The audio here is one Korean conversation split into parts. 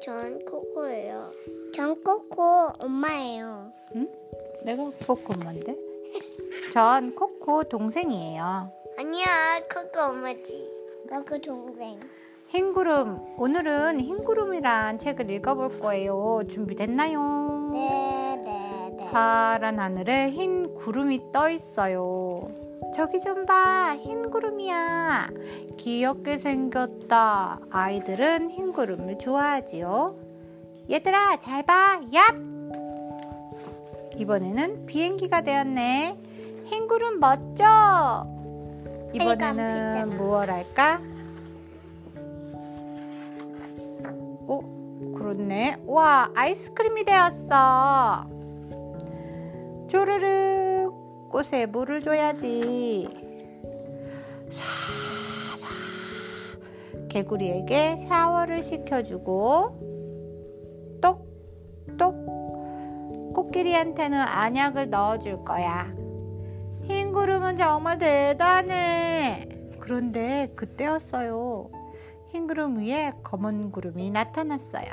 전 코코예요. 전 코코 엄마예요. 응? 내가 코코 엄마인데? 전 코코 동생이에요. 아니야, 코코 엄마지. 코코 동생. 흰구름. 오늘은 흰구름이란 책을 읽어볼 거예요. 준비됐나요? 네, 네, 네. 파란 하늘에 흰 구름이 떠 있어요. 저기 좀 봐. 흰 구름이야. 귀엽게 생겼다. 아이들은 흰 구름을 좋아하지요. 얘들아, 잘 봐. 얍! 이번에는 비행기가 되었네. 흰 구름 멋져. 이번에는 무얼 할까? 어, 그렇네. 와, 아이스크림이 되었어. 쪼르륵 꽃에 물을 줘야지. 샤샤 개구리에게 샤워를 시켜주고 똑똑 코끼리한테는 안약을 넣어줄 거야. 흰 구름은 정말 대단해. 그런데 그때였어요. 흰 구름 위에 검은 구름이 나타났어요.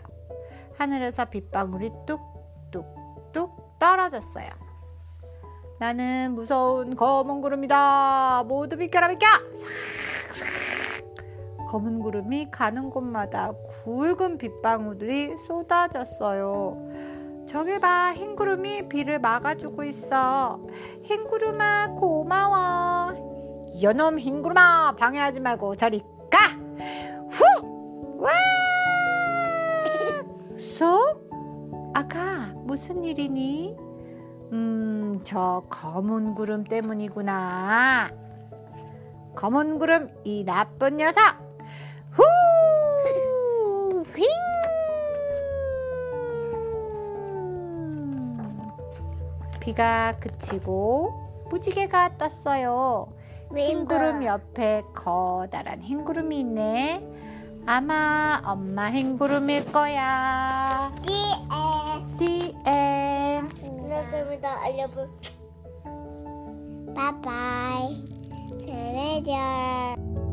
하늘에서 빗방울이 뚝뚝뚝 떨어졌어요. 나는 무서운 검은 구름이다. 모두 비켜라 비켜. 검은 구름이 가는 곳마다 굵은 빗방울이 쏟아졌어요. 저기 봐, 흰 구름이 비를 막아주고 있어. 흰 구름아, 고마워. 여놈 흰 구름아, 방해하지 말고 저리 가. 후! 와! 쏙? 아가, 무슨 일이니? 음, 저 검은 구름 때문이구나. 검은 구름, 이 나쁜 녀석! 후! 휙! 비가 그치고 무지개가 떴어요. 흰 구름 옆에 커다란 흰 구름이 있네. 아마 엄마 흰 구름일 거야. 끝났습니다. 알려볼. 바이바이. 잘해줘.